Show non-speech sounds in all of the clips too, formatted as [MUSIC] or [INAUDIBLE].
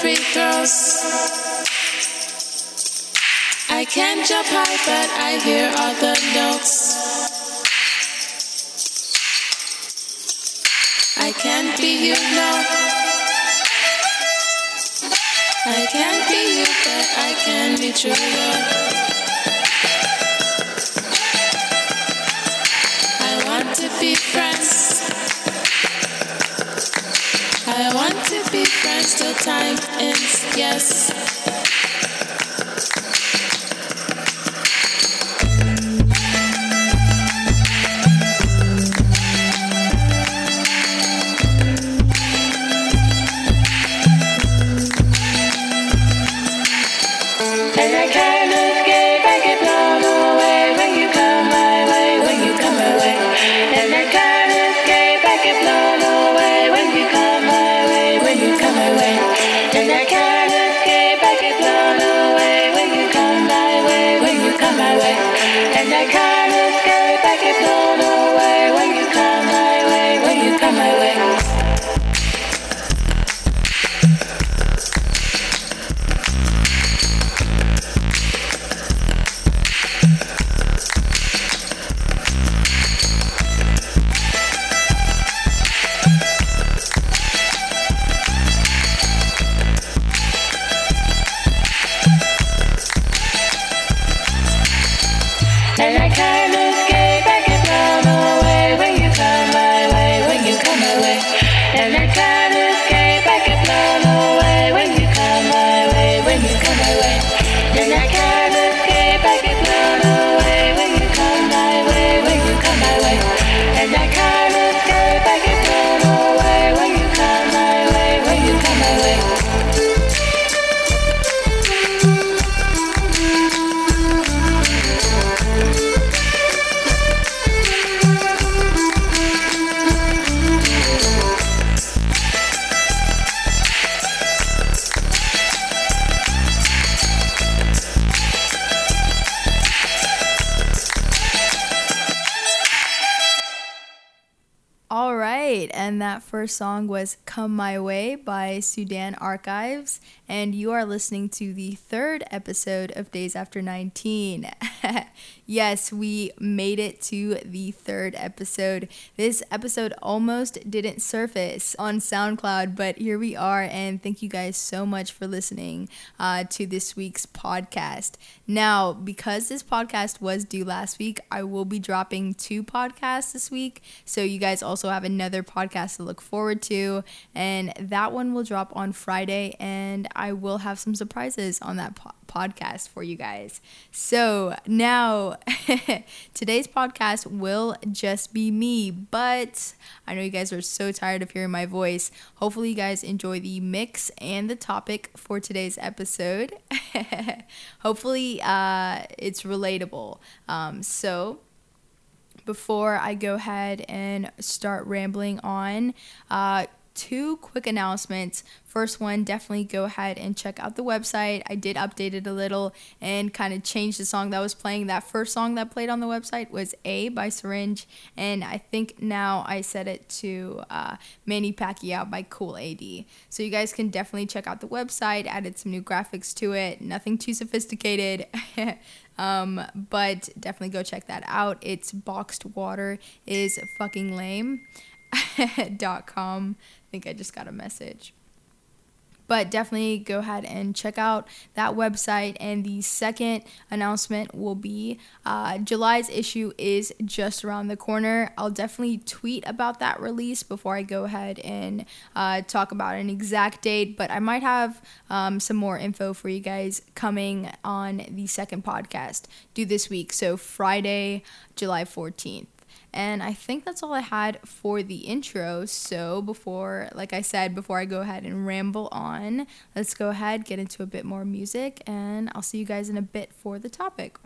free throws. I can't jump high, but I hear all the notes. I can't be you, no. I can't be you, but I can be true, though. Be friends till time ends, yes. First song was Come My Way by Sudan Archives, and you are listening to the third episode of Days After 19. [LAUGHS] yes, we made it to the third episode. This episode almost didn't surface on SoundCloud, but here we are, and thank you guys so much for listening uh, to this week's podcast. Now, because this podcast was due last week, I will be dropping two podcasts this week, so you guys also have another podcast to look forward to, and that one will drop on Friday, and I will have some surprises on that po- podcast for you guys. So now, [LAUGHS] today's podcast will just be me, but I know you guys are so tired of hearing my voice. Hopefully, you guys enjoy the mix and the topic for today's episode. [LAUGHS] Hopefully, uh, it's relatable. Um, so, before I go ahead and start rambling on, uh, two quick announcements. First one, definitely go ahead and check out the website. I did update it a little and kind of change the song that was playing. That first song that played on the website was A by Syringe, and I think now I set it to uh, Manny Pacquiao by Cool AD. So you guys can definitely check out the website, added some new graphics to it, nothing too sophisticated. [LAUGHS] Um, but definitely go check that out. It's boxed water is fucking lame. [LAUGHS] dot com. I think I just got a message. But definitely go ahead and check out that website. And the second announcement will be uh, July's issue is just around the corner. I'll definitely tweet about that release before I go ahead and uh, talk about an exact date. But I might have um, some more info for you guys coming on the second podcast due this week. So Friday, July 14th. And I think that's all I had for the intro. So, before, like I said, before I go ahead and ramble on, let's go ahead, get into a bit more music, and I'll see you guys in a bit for the topic.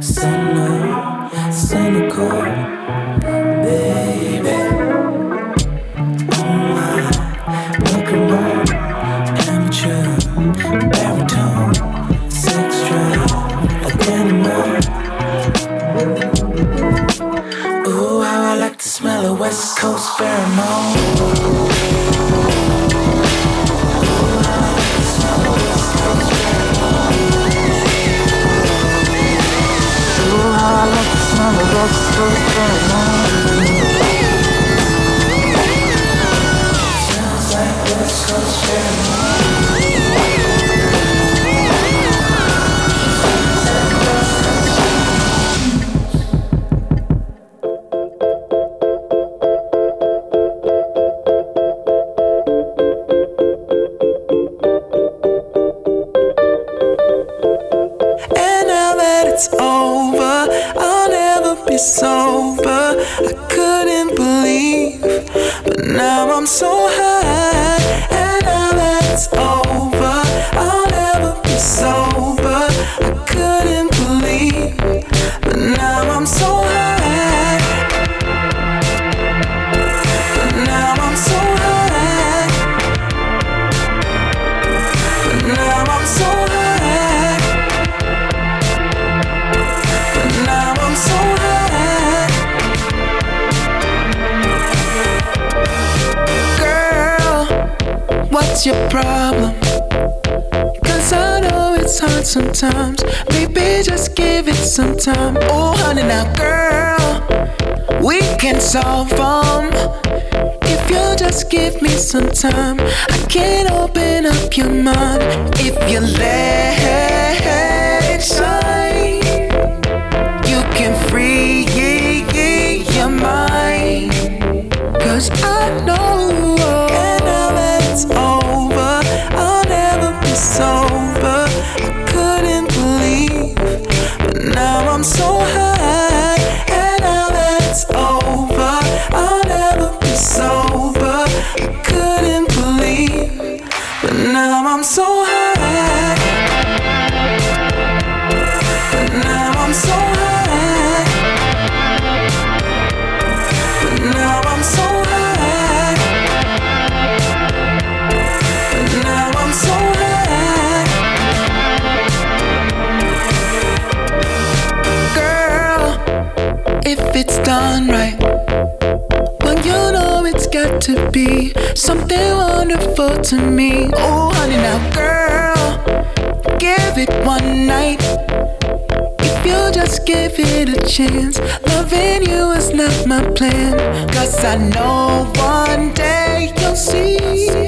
Sinner, cynical. Yeah. Just give me some time. I can't open up your mind if you let. to me. Oh, honey, now, girl, give it one night. If you just give it a chance, loving you is not my plan. Cause I know one day you'll see.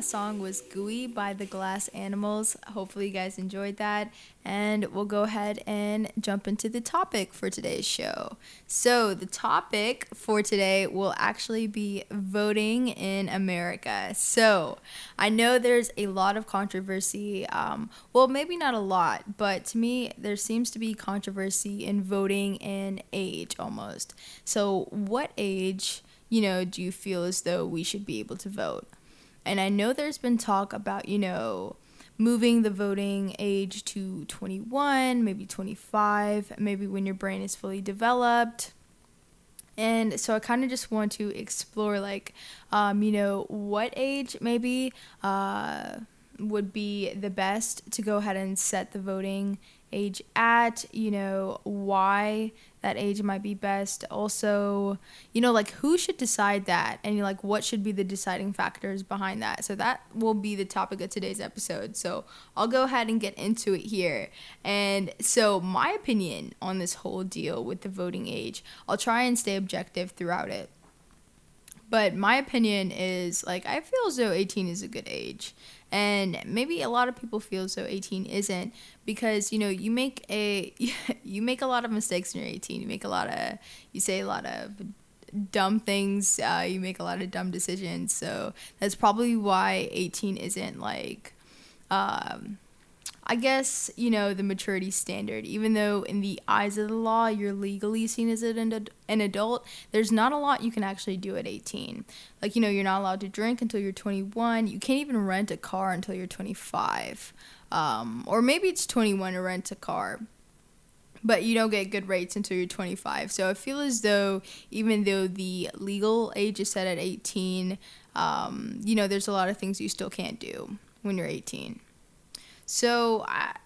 Last song was Gooey by the Glass Animals. Hopefully, you guys enjoyed that. And we'll go ahead and jump into the topic for today's show. So, the topic for today will actually be voting in America. So, I know there's a lot of controversy. Um, well, maybe not a lot, but to me, there seems to be controversy in voting in age almost. So, what age? you know, do you feel as though we should be able to vote? And I know there's been talk about, you know, moving the voting age to 21, maybe 25, maybe when your brain is fully developed. And so I kind of just want to explore, like, um, you know, what age maybe uh, would be the best to go ahead and set the voting age at, you know, why that age might be best. Also, you know, like who should decide that and like what should be the deciding factors behind that. So that will be the topic of today's episode. So I'll go ahead and get into it here. And so my opinion on this whole deal with the voting age, I'll try and stay objective throughout it. But my opinion is like I feel as though 18 is a good age. And maybe a lot of people feel though 18 isn't because you know you make a [LAUGHS] you make a lot of mistakes when you're 18. You make a lot of you say a lot of dumb things. Uh, you make a lot of dumb decisions. So that's probably why 18 isn't like um, I guess, you know, the maturity standard, even though in the eyes of the law you're legally seen as an, ad- an adult, there's not a lot you can actually do at 18. Like, you know, you're not allowed to drink until you're 21. You can't even rent a car until you're 25. Um, or maybe it's 21 to rent a car. But you don't get good rates until you're 25. So I feel as though, even though the legal age is set at 18, um, you know, there's a lot of things you still can't do when you're 18. So, I,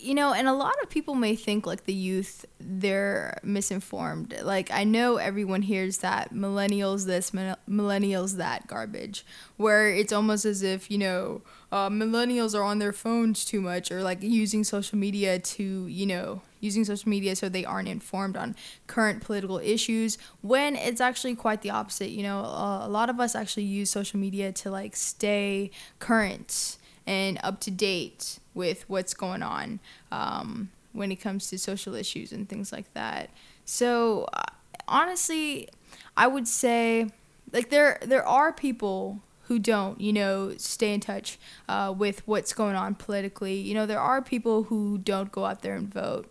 you know, and a lot of people may think like the youth they're misinformed. Like I know everyone hears that millennials this, millennials that garbage, where it's almost as if you know uh, millennials are on their phones too much or like using social media to you know using social media so they aren't informed on current political issues when it's actually quite the opposite. You know, a lot of us actually use social media to like stay current and up to date with what's going on um, when it comes to social issues and things like that. So uh, honestly, I would say like there there are people who don't, you know, stay in touch uh, with what's going on politically. You know, there are people who don't go out there and vote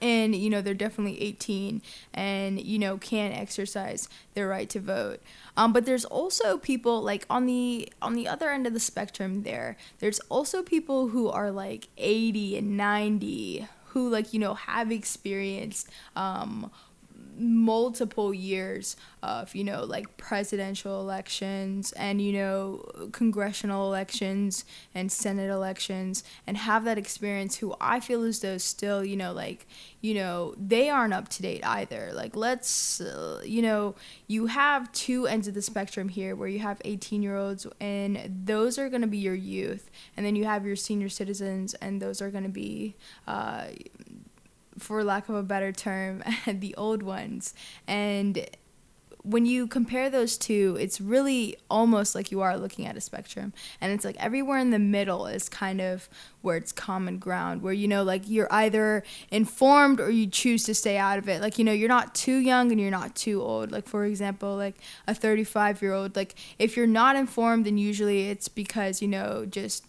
and you know they're definitely 18 and you know can exercise their right to vote. Um, but there's also people like on the on the other end of the spectrum there there's also people who are like 80 and 90 who like you know have experienced um, multiple years of you know like presidential elections and you know congressional elections and senate elections and have that experience who i feel as though still you know like you know they aren't up to date either. Like let's uh, you know you have two ends of the spectrum here where you have 18 year olds and those are going to be your youth and then you have your senior citizens and those are going to be uh, for lack of a better term, [LAUGHS] the old ones. And when you compare those two, it's really almost like you are looking at a spectrum. And it's like everywhere in the middle is kind of where it's common ground, where, you know, like you're either informed or you choose to stay out of it. Like, you know, you're not too young and you're not too old. Like, for example, like a 35 year old, like if you're not informed, then usually it's because, you know, just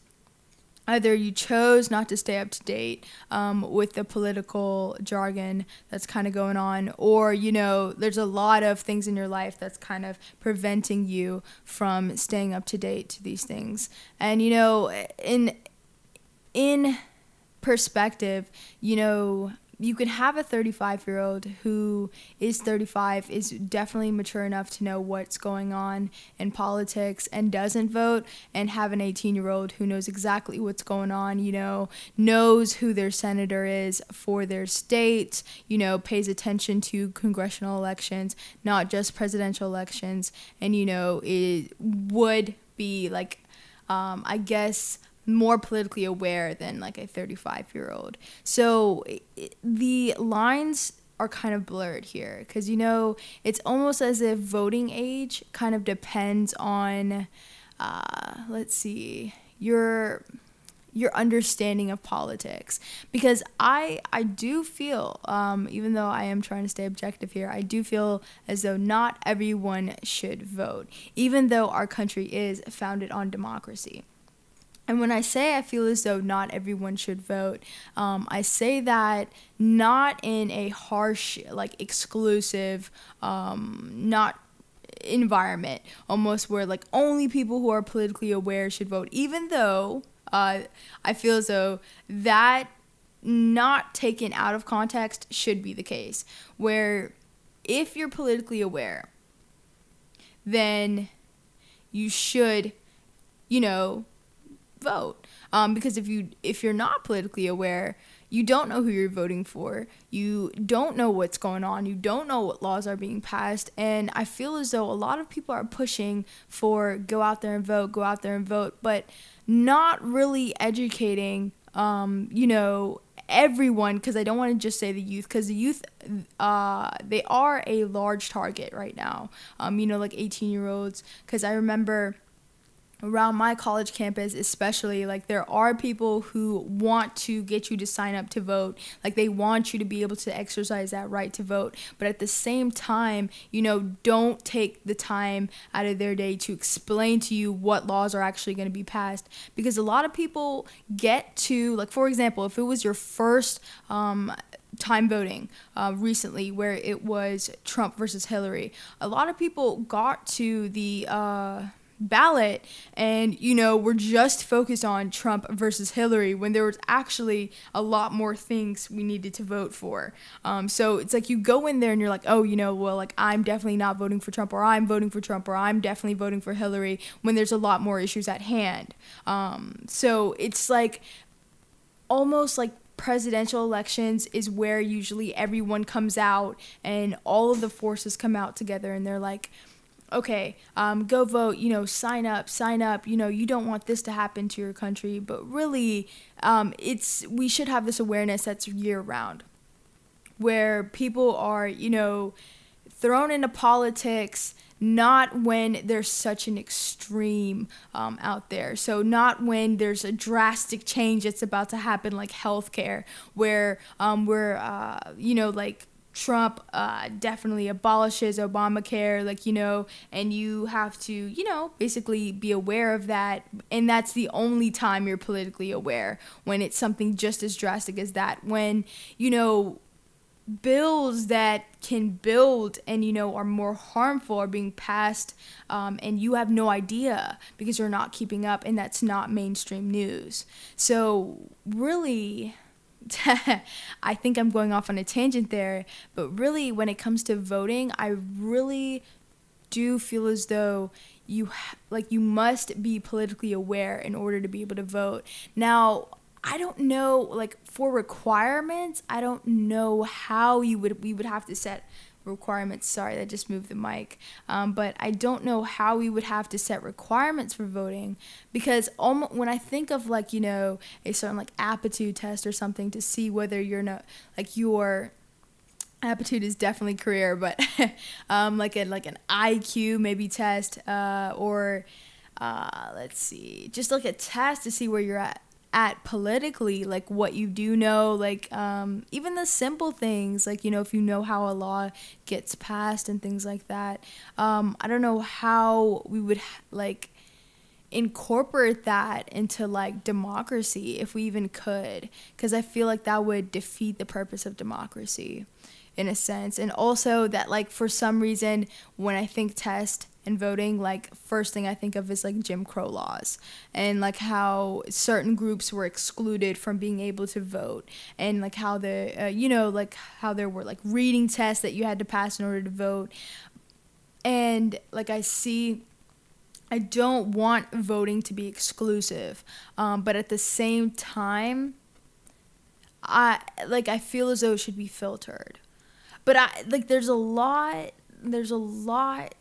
either you chose not to stay up to date um, with the political jargon that's kind of going on, or you know, there's a lot of things in your life that's kind of preventing you from staying up to date to these things. And you know, in in perspective, you know, you can have a 35 year old who is 35 is definitely mature enough to know what's going on in politics and doesn't vote and have an 18 year old who knows exactly what's going on you know knows who their senator is for their state you know pays attention to congressional elections not just presidential elections and you know it would be like um, i guess more politically aware than like a 35 year old. So it, the lines are kind of blurred here because you know it's almost as if voting age kind of depends on uh, let's see your your understanding of politics because i i do feel um, even though i am trying to stay objective here i do feel as though not everyone should vote even though our country is founded on democracy and when I say I feel as though not everyone should vote, um, I say that not in a harsh, like exclusive, um, not environment, almost where like only people who are politically aware should vote, even though uh, I feel as though that not taken out of context should be the case. Where if you're politically aware, then you should, you know, vote. Um, because if you if you're not politically aware, you don't know who you're voting for. You don't know what's going on. You don't know what laws are being passed. And I feel as though a lot of people are pushing for go out there and vote, go out there and vote, but not really educating, um, you know, everyone because I don't want to just say the youth because the youth uh, they are a large target right now. Um, you know, like 18 year olds because I remember around my college campus especially like there are people who want to get you to sign up to vote like they want you to be able to exercise that right to vote but at the same time you know don't take the time out of their day to explain to you what laws are actually going to be passed because a lot of people get to like for example if it was your first um, time voting uh, recently where it was Trump versus Hillary. A lot of people got to the uh, ballot and you know we're just focused on Trump versus Hillary when there was actually a lot more things we needed to vote for. Um, so it's like you go in there and you're like oh you know well like I'm definitely not voting for Trump or I'm voting for Trump or I'm definitely voting for Hillary when there's a lot more issues at hand. Um, so it's like almost like presidential elections is where usually everyone comes out and all of the forces come out together and they're like okay um, go vote you know sign up sign up you know you don't want this to happen to your country but really um, it's we should have this awareness that's year round where people are you know thrown into politics not when there's such an extreme um, out there. So, not when there's a drastic change that's about to happen, like healthcare, where um, we're, uh, you know, like Trump uh, definitely abolishes Obamacare, like, you know, and you have to, you know, basically be aware of that. And that's the only time you're politically aware when it's something just as drastic as that. When, you know, bills that can build and you know are more harmful are being passed um, and you have no idea because you're not keeping up and that's not mainstream news so really [LAUGHS] i think i'm going off on a tangent there but really when it comes to voting i really do feel as though you like you must be politically aware in order to be able to vote. Now I don't know like for requirements, I don't know how you would we would have to set requirements. Sorry, that just moved the mic. Um, but I don't know how we would have to set requirements for voting because almost, when I think of like you know a certain like aptitude test or something to see whether you're not like your aptitude is definitely career, but [LAUGHS] um, like a like an IQ maybe test uh, or uh, let's see, just like a test to see where you're at at politically like what you do know like um, even the simple things like you know if you know how a law gets passed and things like that um, i don't know how we would like incorporate that into like democracy if we even could because i feel like that would defeat the purpose of democracy in a sense. And also that like for some reason when i think test and voting like first thing i think of is like jim crow laws and like how certain groups were excluded from being able to vote and like how the uh, you know like how there were like reading tests that you had to pass in order to vote. And like i see i don't want voting to be exclusive um, but at the same time i like i feel as though it should be filtered. But i like there's a lot there's a lot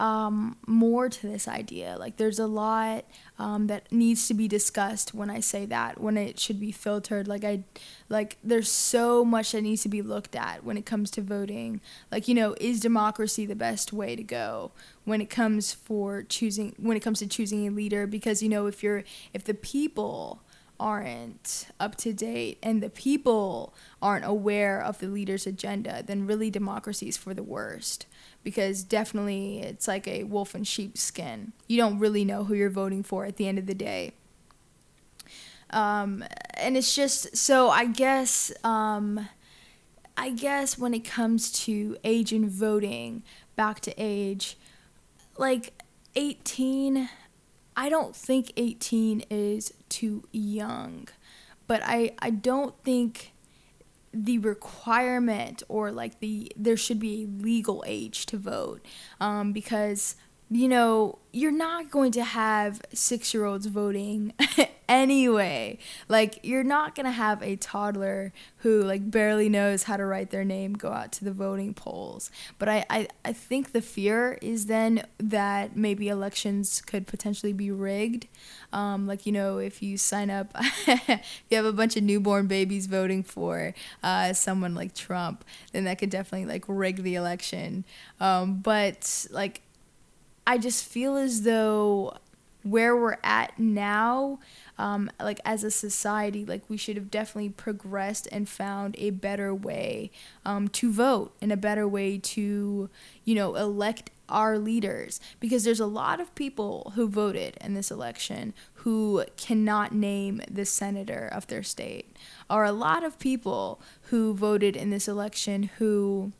um, more to this idea. Like there's a lot um, that needs to be discussed when I say that, when it should be filtered. Like I, like there's so much that needs to be looked at when it comes to voting. Like you know, is democracy the best way to go when it comes for choosing when it comes to choosing a leader? Because you know, if you're if the people aren't up to date and the people aren't aware of the leader's agenda, then really democracy is for the worst because definitely it's like a wolf in sheep's skin. You don't really know who you're voting for at the end of the day. Um, and it's just so I guess um, I guess when it comes to age and voting, back to age, like 18, I don't think 18 is too young, but I I don't think the requirement or like the there should be a legal age to vote um, because you know you're not going to have six year olds voting [LAUGHS] anyway. Like, you're not going to have a toddler who, like, barely knows how to write their name go out to the voting polls. But I, I, I think the fear is then that maybe elections could potentially be rigged. Um, like, you know, if you sign up, [LAUGHS] you have a bunch of newborn babies voting for uh, someone like Trump, then that could definitely, like, rig the election. Um, but, like, I just feel as though where we're at now, um, like as a society, like we should have definitely progressed and found a better way um, to vote and a better way to, you know, elect our leaders. Because there's a lot of people who voted in this election who cannot name the senator of their state. Or a lot of people who voted in this election who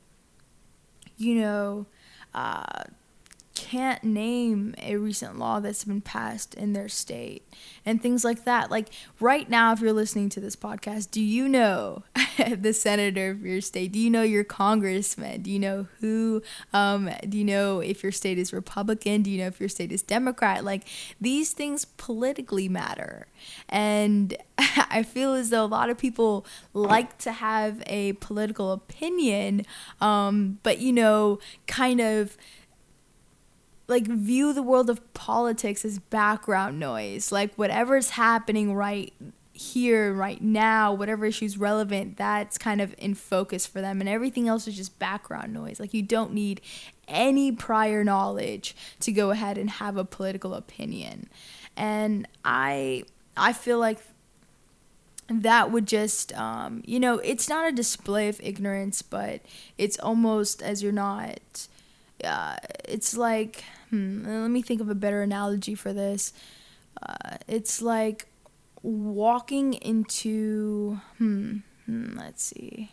you know uh, can't name a recent law that's been passed in their state and things like that. Like right now, if you're listening to this podcast, do you know [LAUGHS] the senator of your state? Do you know your congressman? Do you know who? Um, do you know if your state is Republican? Do you know if your state is Democrat? Like these things politically matter. And [LAUGHS] I feel as though a lot of people like to have a political opinion, um, but you know, kind of like view the world of politics as background noise. Like whatever's happening right here, right now, whatever issue's relevant, that's kind of in focus for them. And everything else is just background noise. Like you don't need any prior knowledge to go ahead and have a political opinion. And I I feel like that would just um, you know it's not a display of ignorance but it's almost as you're not uh, it's like hmm, let me think of a better analogy for this. Uh, it's like walking into hmm, hmm let's see.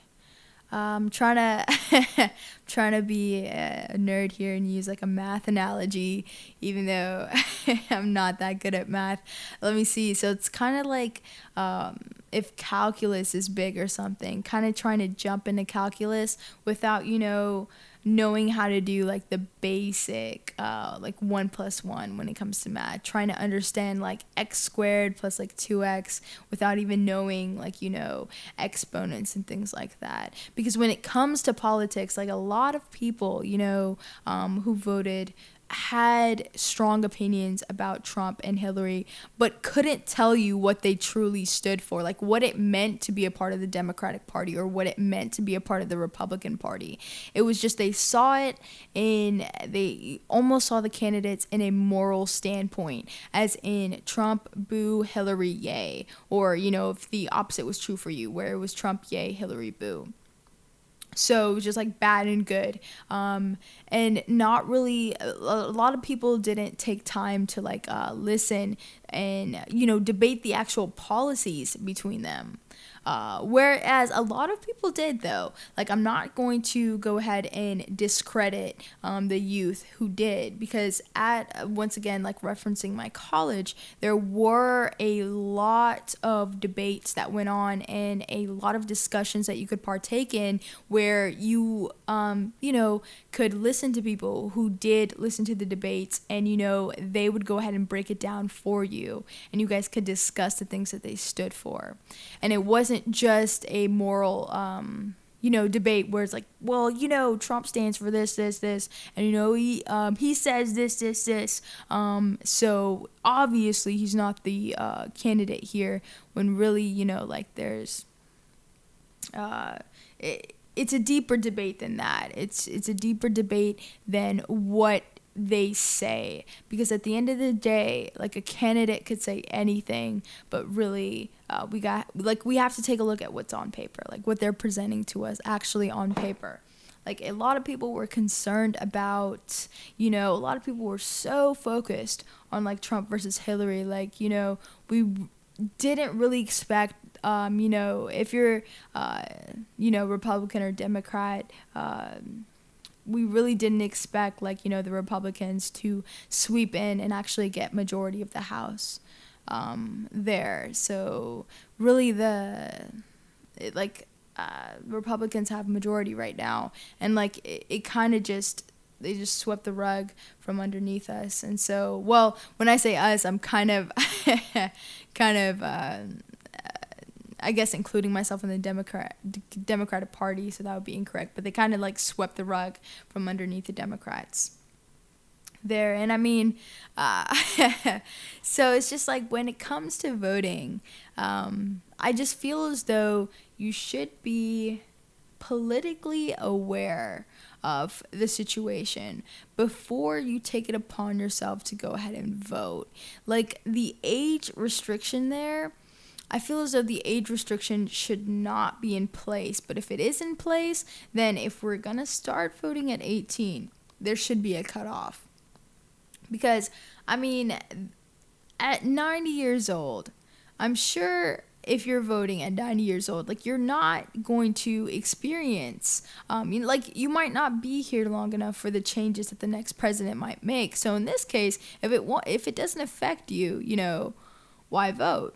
I'm trying [LAUGHS] to trying to be a nerd here and use like a math analogy, even though [LAUGHS] I'm not that good at math. Let me see. So it's kind of like um, if calculus is big or something, kind of trying to jump into calculus without you know knowing how to do like the basic uh, like one plus one when it comes to math. Trying to understand like x squared plus like 2x without even knowing like you know exponents and things like that. Because when it comes to politics like a lot of people you know um, who voted had strong opinions about Trump and Hillary, but couldn't tell you what they truly stood for, like what it meant to be a part of the Democratic Party or what it meant to be a part of the Republican Party. It was just they saw it in, they almost saw the candidates in a moral standpoint, as in Trump, boo, Hillary, yay. Or, you know, if the opposite was true for you, where it was Trump, yay, Hillary, boo. So just like bad and good. Um, and not really, a lot of people didn't take time to like uh, listen and, you know, debate the actual policies between them. Uh, whereas a lot of people did, though. Like, I'm not going to go ahead and discredit um, the youth who did, because at, once again, like referencing my college, there were a lot of debates that went on and a lot of discussions that you could partake in where you, um, you know, could listen to people who did listen to the debates and, you know, they would go ahead and break it down for you and you guys could discuss the things that they stood for. And it wasn't wasn't just a moral um, you know debate where it's like well you know trump stands for this this this and you know he um, he says this this this. Um, so obviously he's not the uh, candidate here when really you know like there's uh, it, it's a deeper debate than that. It's it's a deeper debate than what they say because at the end of the day like a candidate could say anything but really uh, we got like we have to take a look at what's on paper like what they're presenting to us actually on paper. Like a lot of people were concerned about you know a lot of people were so focused on like trump versus hillary. Like you know we didn't really expect um, you know if you're uh, you know republican or democrat um, we really didn't expect like you know the Republicans to sweep in and actually get majority of the House um, there. So really the it, like uh, Republicans have majority right now, and like it, it kind of just they just swept the rug from underneath us. And so, well, when I say us, I'm kind of [LAUGHS] kind of. Uh, I guess including myself in the Democrat Democratic Party, so that would be incorrect. But they kind of like swept the rug from underneath the Democrats there. And I mean, uh, [LAUGHS] so it's just like when it comes to voting, um, I just feel as though you should be politically aware of the situation before you take it upon yourself to go ahead and vote. Like the age restriction there I feel as though the age restriction should not be in place, but if it is in place, then if we're to start voting at 18, there should be a cutoff. Because, I mean, at 90 years old, I'm sure if you're voting at 90 years old, like you're not going to experience, um, you know, like you might not be here long enough for the changes that the next president might make. So in this case, if it wa- if it doesn't affect you, you know, why vote?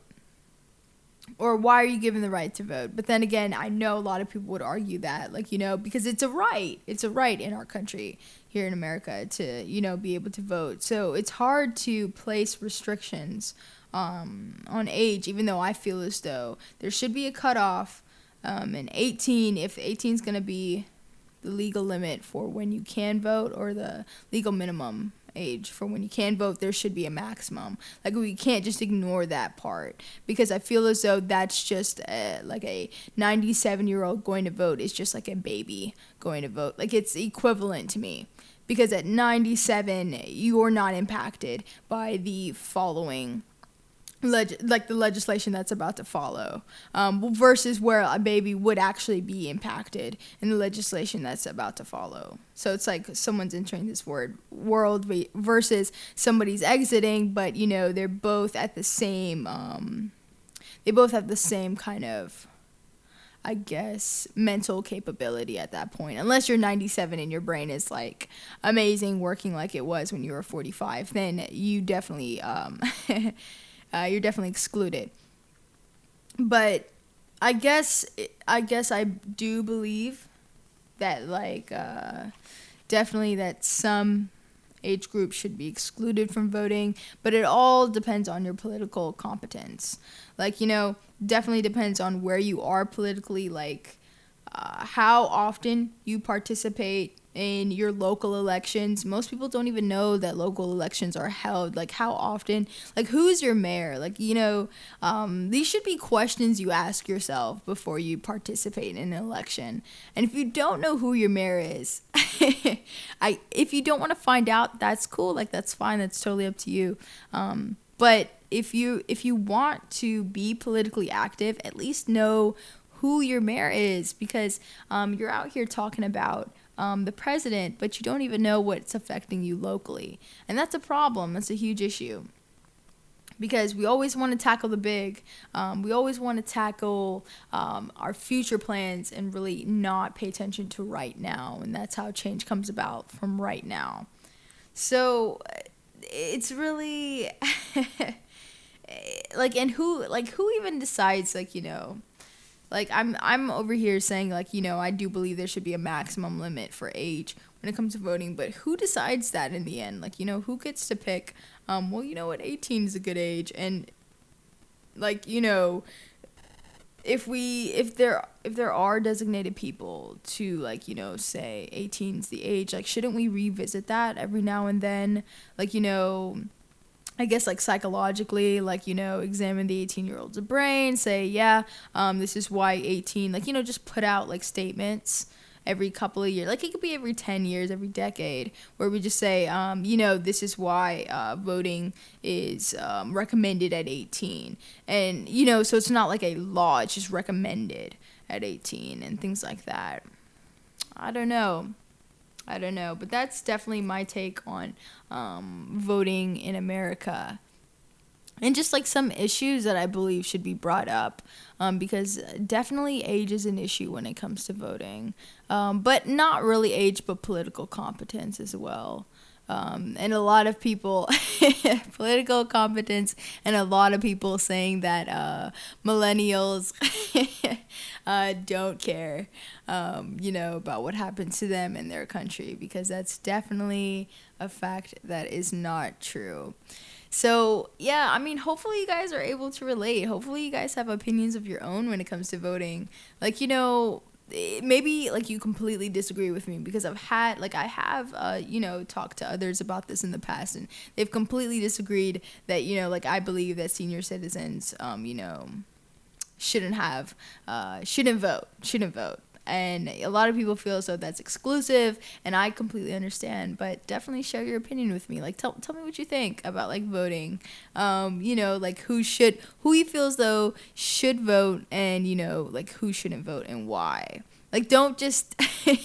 Or why are you given the right to vote? But then again, I know a lot of people would argue that, like, you know, because it's a right. It's a right in our country here in America to, you know, be able to vote. So it's hard to place restrictions um, on age, even though I feel as though there should be a cutoff. Um, and 18, if 18 is going to be the legal limit for when you can vote or the legal minimum age for when you can vote, there should be a maximum. Like we can't just ignore that part because I feel as though that's just a, like a 97 year old going to vote is just like a baby going to vote. Like it's equivalent to me because at 97 you're not impacted by the following leg- like the legislation that's about to follow um, versus where a baby would actually be impacted in the legislation that's about to follow so it's like someone's entering this word world versus somebody's exiting but you know they're both at the same um, they both have the same kind of I guess mental capability at that point. Unless you're 97 and your brain is like amazing, working like it was when you were 45, then you definitely um, [LAUGHS] uh, you're definitely excluded. But I guess I guess I do believe that like uh, definitely that some age groups should be excluded from voting, but it all depends on your political competence. Like you know, definitely depends on where you are politically, like uh, how often you participate in your local elections. Most people don't even know that local elections are held. Like, how often? Like, who's your mayor? Like, you know, um, these should be questions you ask yourself before you participate in an election. And if you don't know who your mayor is, [LAUGHS] I if you don't want to find out, that's cool. Like, that's fine. That's totally up to you. Um, but if you if you want to be politically active, at least know who your mayor is because um, you're out here talking about um, the president, but you don't even know what's affecting you locally. And that's a problem. That's a huge issue. Because we always want to tackle the big, um, we always want to tackle um, our future plans and really not pay attention to right now. And that's how change comes about from right now. So it's really [LAUGHS] like, and who, like, who even decides, like, you know, like I'm I'm over here saying like you know I do believe there should be a maximum limit for age when it comes to voting, but who decides that in the end? Like you know who gets to pick? Um, well, you know what, 18 is a good age, and like you know if we if there if there are designated people to like you know say 18 is the age like shouldn't we revisit that every now and then like you know I guess like psychologically, like you know, examine the 18 year old's brain, say, yeah, um, this is why 18, like you know, just put out like statements every couple of years, like it could be every 10 years, every decade, where we just say, um, you know, this is why uh, voting is um, recommended at 18, and you know, so it's not like a law; it's just recommended at 18 and things like that. I don't know. I don't know, but that's definitely my take on um, voting in America. And just like some issues that I believe should be brought up, um, because definitely age is an issue when it comes to voting, um, but not really age, but political competence as well. Um, and a lot of people, [LAUGHS] political competence, and a lot of people saying that uh, millennials [LAUGHS] uh, don't care, um, you know, about what happens to them in their country, because that's definitely a fact that is not true. So, yeah, I mean, hopefully you guys are able to relate. Hopefully you guys have opinions of your own when it comes to voting. Like, you know, maybe like you completely disagree with me because I've had like I have uh you know talked to others about this in the past and they've completely disagreed that you know like I believe that senior citizens um you know shouldn't have uh shouldn't vote shouldn't vote and a lot of people feel though that's exclusive and i completely understand but definitely share your opinion with me. Like tell, tell me what you think about like voting. Um, you know like who should who you feel as though should vote and you know like who shouldn't vote and why. Like don't just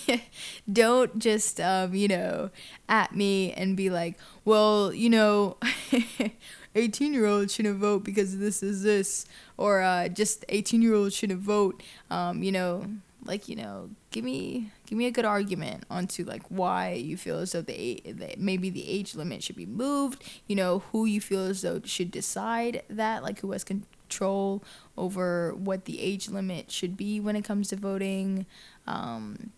[LAUGHS] don't just um you know at me and be like well you know [LAUGHS] 18 year olds shouldn't vote because this is this or uh, just 18 year olds shouldn't vote. Um you know like you know give me give me a good argument onto like why you feel as though the, the maybe the age limit should be moved you know who you feel as though should decide that like who has control over what the age limit should be when it comes to voting um,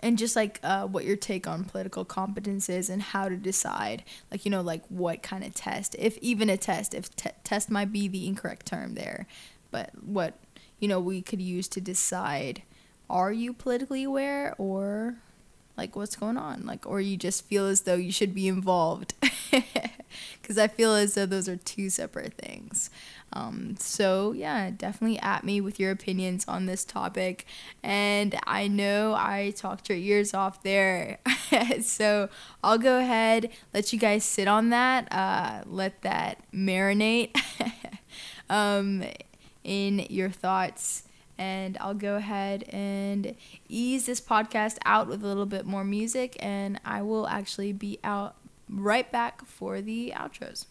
and just like uh, what your take on political competence is and how to decide like you know like what kind of test if even a test if te- test might be the incorrect term there but what you know we could use to decide are you politically aware or like what's going on? Like or you just feel as though you should be involved? [LAUGHS] Because i feel as though those are two separate things. Um, so yeah definitely at me with your opinions on this topic. And i know i talked your ears off there. [LAUGHS] So i'll go ahead let you guys sit on that uh, let that marinate. [LAUGHS] Um, in your thoughts and I'll go ahead and ease this podcast out with a little bit more music, and I will actually be out right back for the outros.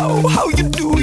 How, you do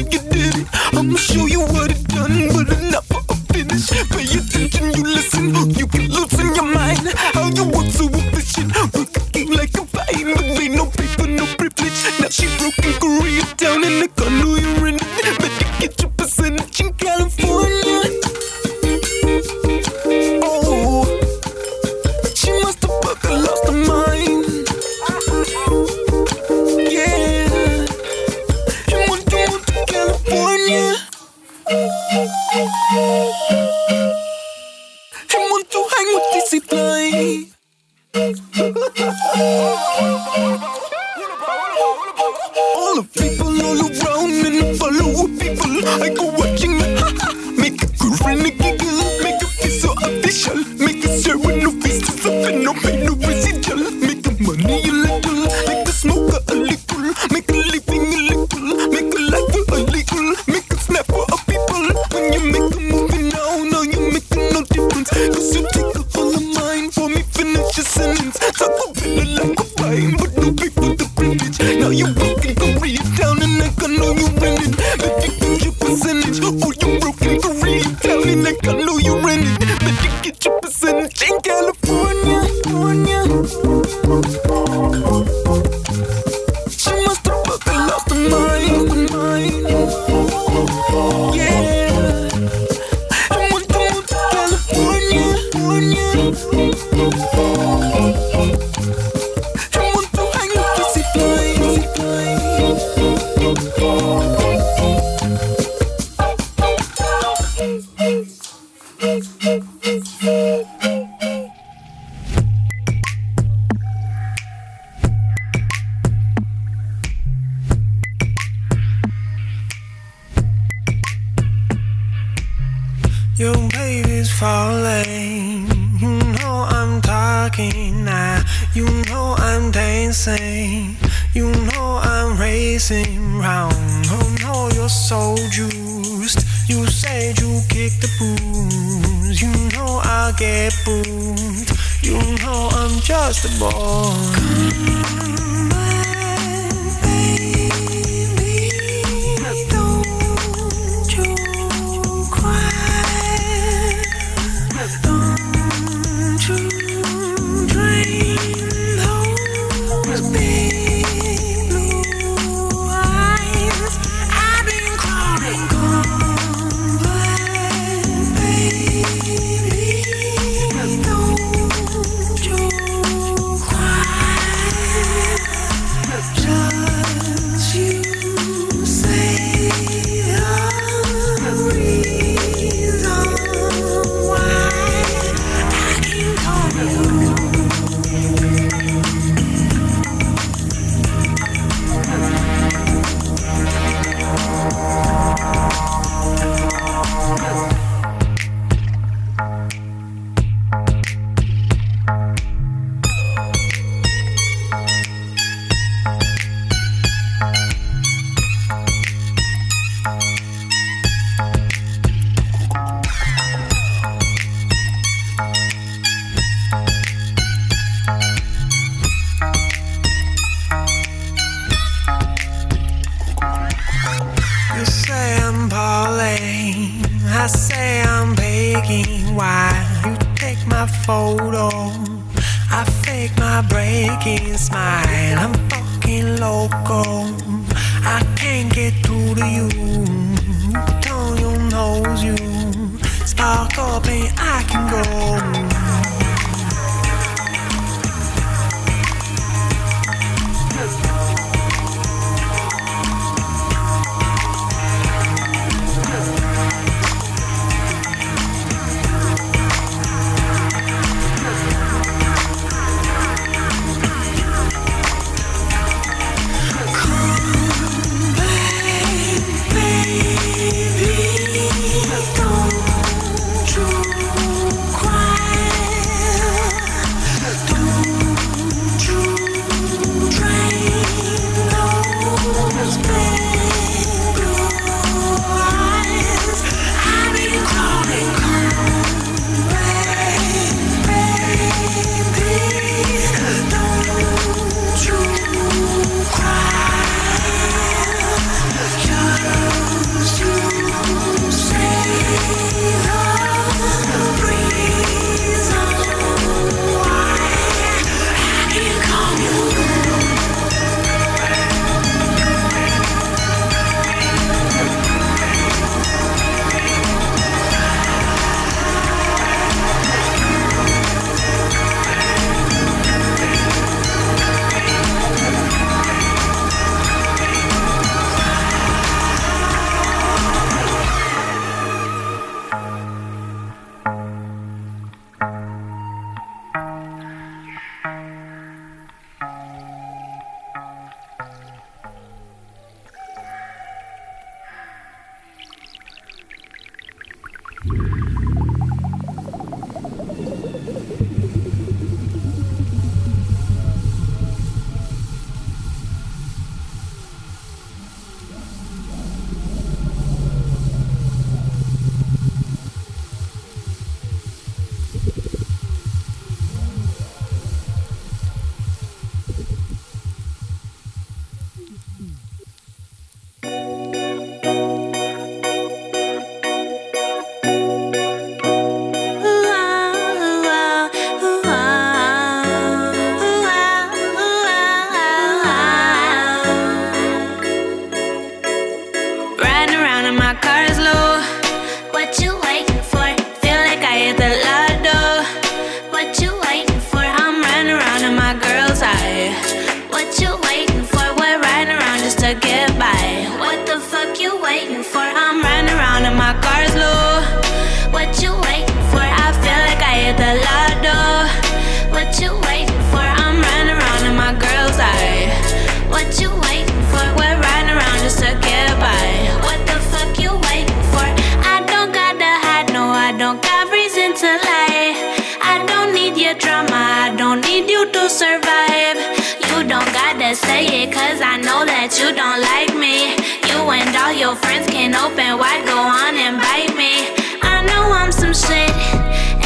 it, cause I know that you don't like me. You and all your friends can open wide, go on and bite me. I know I'm some shit,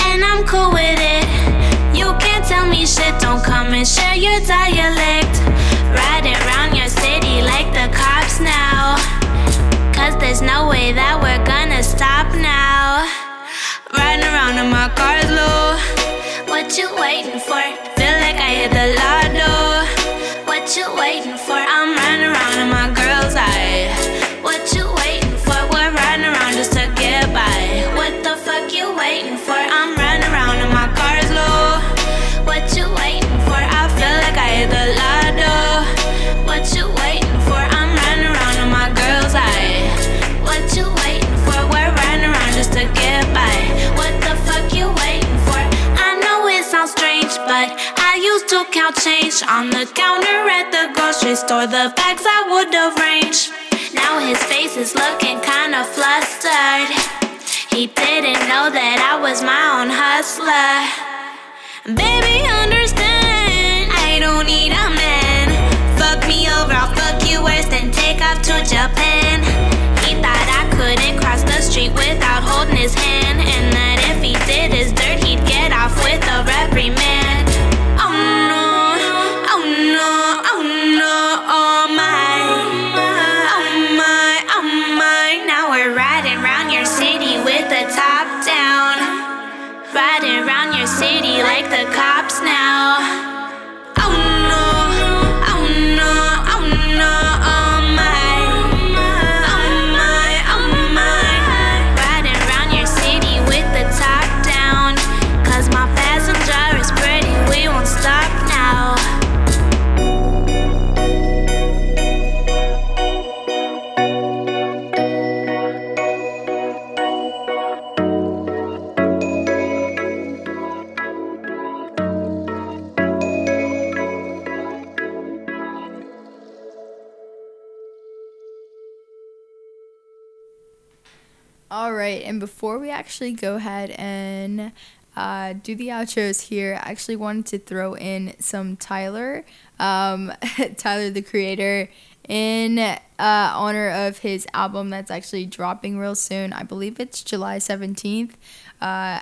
and I'm cool with it. You can't tell me shit, don't come and share your dialect. Riding around your city like the cops now. Cause there's no way that we're gonna stop now. Riding around in my car's low. What you waiting for? Feel like I hit the lotto. What you waiting for? I'm running around in my girl's eye. What you count change on the counter at the grocery store. The bags I would arrange. Now his face is looking kinda flustered. He didn't know that I was my own hustler. Baby, understand, I don't need a man. Fuck me over, I'll fuck you worse, then take off to Japan. And before we actually go ahead and uh, do the outros here, I actually wanted to throw in some Tyler, um, [LAUGHS] Tyler the Creator, in uh, honor of his album that's actually dropping real soon. I believe it's July 17th. Uh,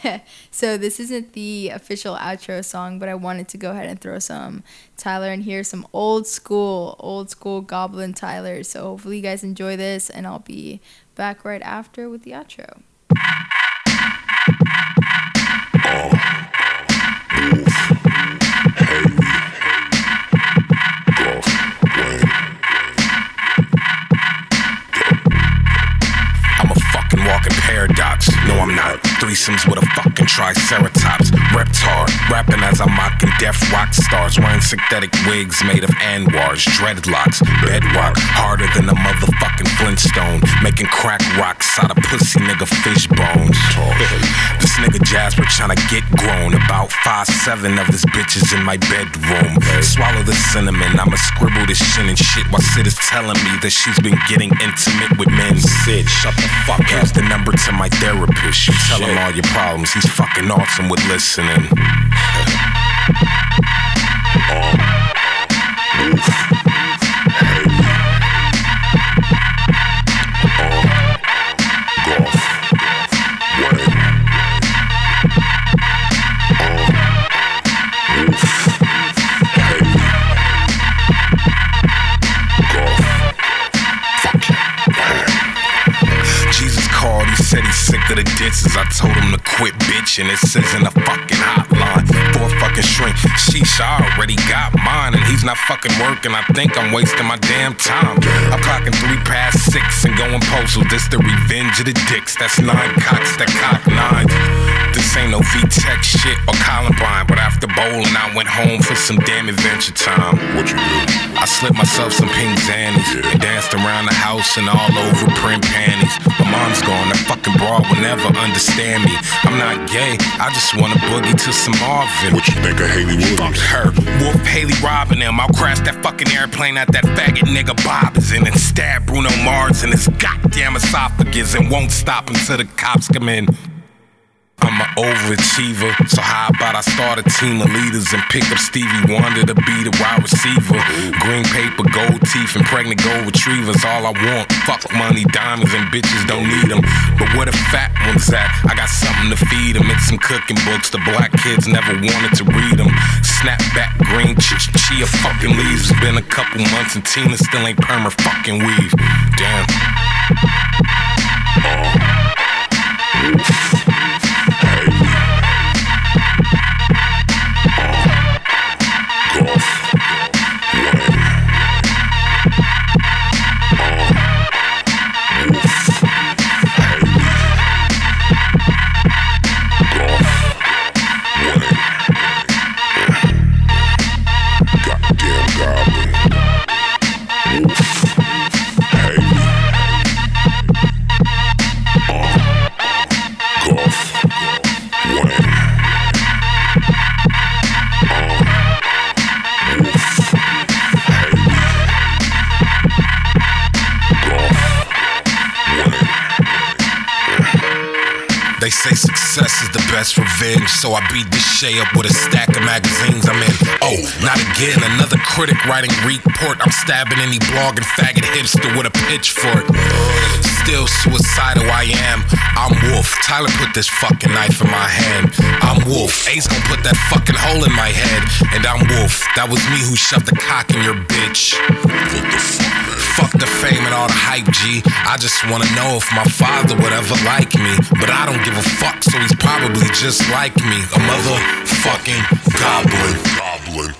[LAUGHS] so this isn't the official outro song, but I wanted to go ahead and throw some Tyler in here, some old school, old school Goblin Tyler. So hopefully you guys enjoy this, and I'll be back right after with the outro. I'm a fucking walking paradox. No, I'm not. Threesomes with a fucking triceratops. Reptar, rapping as I'm mocking deaf rock stars. Wearing synthetic wigs made of anwars, dreadlocks, bedrock. Harder than a motherfucking Flintstone. Making crack rocks out of pussy nigga fish bones. [LAUGHS] this nigga Jasper tryna get grown. About five, seven of his bitches in my bedroom. Swallow the cinnamon, I'ma scribble this shit and shit while Sid is telling me that she's been getting intimate with men. Sid, shut the fuck up. Here's the number to my therapist. You tell him all your problems. He's fucking awesome with listening. Bitching. It says in the fucking hotline for a fucking shrink. Sheesh, I already got mine, and he's not fucking working. I think I'm wasting my damn time. I'm clocking three past six and going postal. This the revenge of the dicks. That's nine cocks that cock nines. This ain't no V-Tech shit or Columbine, but after bowling, I went home for some damn adventure time. What you do? I slipped myself some pink zannies and danced around the house in all over print panties. My mom's gone, that fucking broad will never understand me. I'm not gay, I just wanna boogie to some Marvin. What you think of Hayley Fuck Williams? her. Wolf Haley robbing them. I'll crash that fucking airplane at that faggot nigga B.o.B is in and stab Bruno Mars in his goddamn esophagus and won't stop until the cops come in. I'm an overachiever, so how about I start a team of leaders and pick up Stevie Wonder to be the wide receiver? Green paper, gold teeth, and pregnant gold retrievers, all I want. Fuck money, diamonds, and bitches don't need them. But where the fat ones at? I got something to feed them. It's some cooking books the black kids never wanted to read them. Snapback, green ch- chia fucking leaves. It's been a couple months and Tina still ain't perma fucking weave. Damn. Goddamn so I beat this Shay up with a stack of magazines I'm in. Oh, not again, another critic writing report. I'm stabbing any blogging faggot hipster with a pitchfork. Still suicidal I am. I'm Wolf. Tyler put this fucking knife in my hand. I'm Wolf. Ace gonna put that fucking hole in my head. And I'm Wolf. That was me who shoved the cock in your bitch. What the fuck? Fuck the fame and all the hype, G. I just wanna know if my father would ever like me. But I don't give a fuck, so he's probably just like me. A motherfucking goblin. Goblin.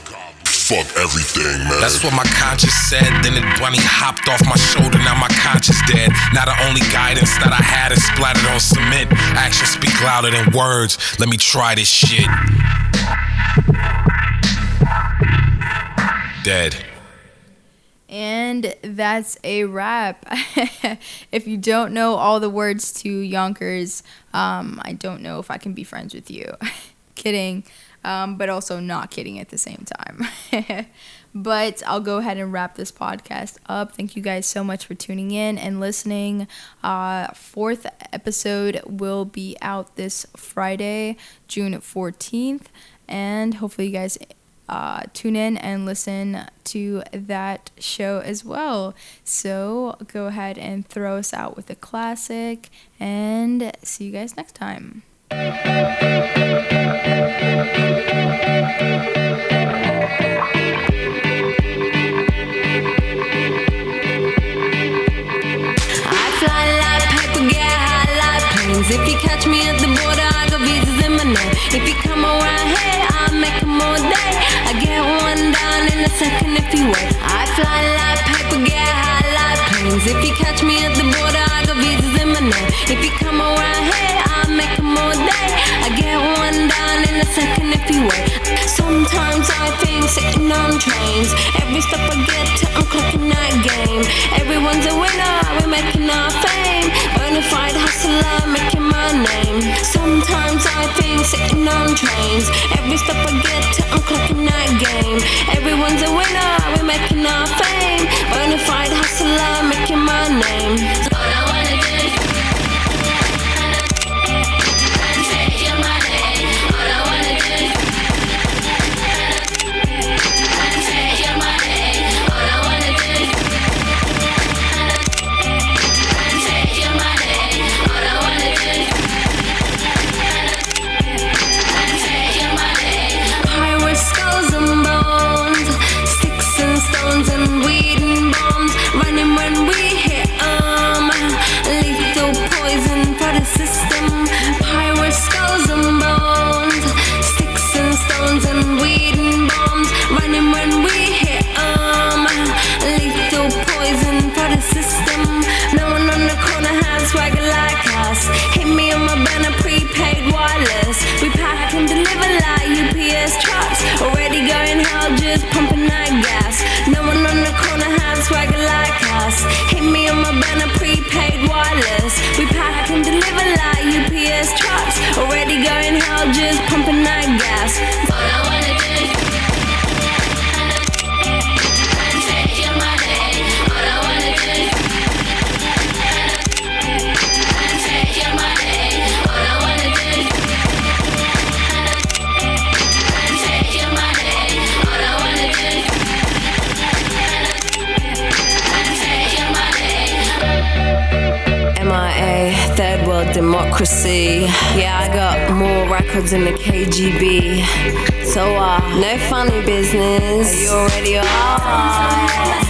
Fuck everything, man. That's what my conscience said. Then it bunny hopped off my shoulder. Now my conscience dead. Now the only guidance that I had is splattered on cement. Actions speak louder than words. Let me try this shit. Dead. And that's a wrap. [LAUGHS] if you don't know all the words to Yonkers, um, I don't know if I can be friends with you. [LAUGHS] kidding, um, but also not kidding at the same time. [LAUGHS] but I'll go ahead and wrap this podcast up. Thank you guys so much for tuning in and listening. Uh, fourth episode will be out this Friday, June 14th. And hopefully, you guys uh, tune in and listen to that show as well. So go ahead and throw us out with a classic and see you guys next time. If you catch me at the border, I got visas in my name. If you come around in a second if you wait. I fly like paper, get high like planes. If you catch me at the border, I got visas in my name. If you come around here, I'll make 'em all day. I get one down in a second if you wait. Sometimes I think sitting on trains. Every step I get to, I'm clocking that game. Everyone's a winner, we're making our fame. Bonafide hustler, making my name. Sometimes I think sitting on trains. Every step I get to, I'm clocking that game. Everyone's a winner, we're making our fame. Bonafide hustler, making my name. Hell, just democracy. Yeah, I got more records than the KGB. So, uh, no funny business. You already are.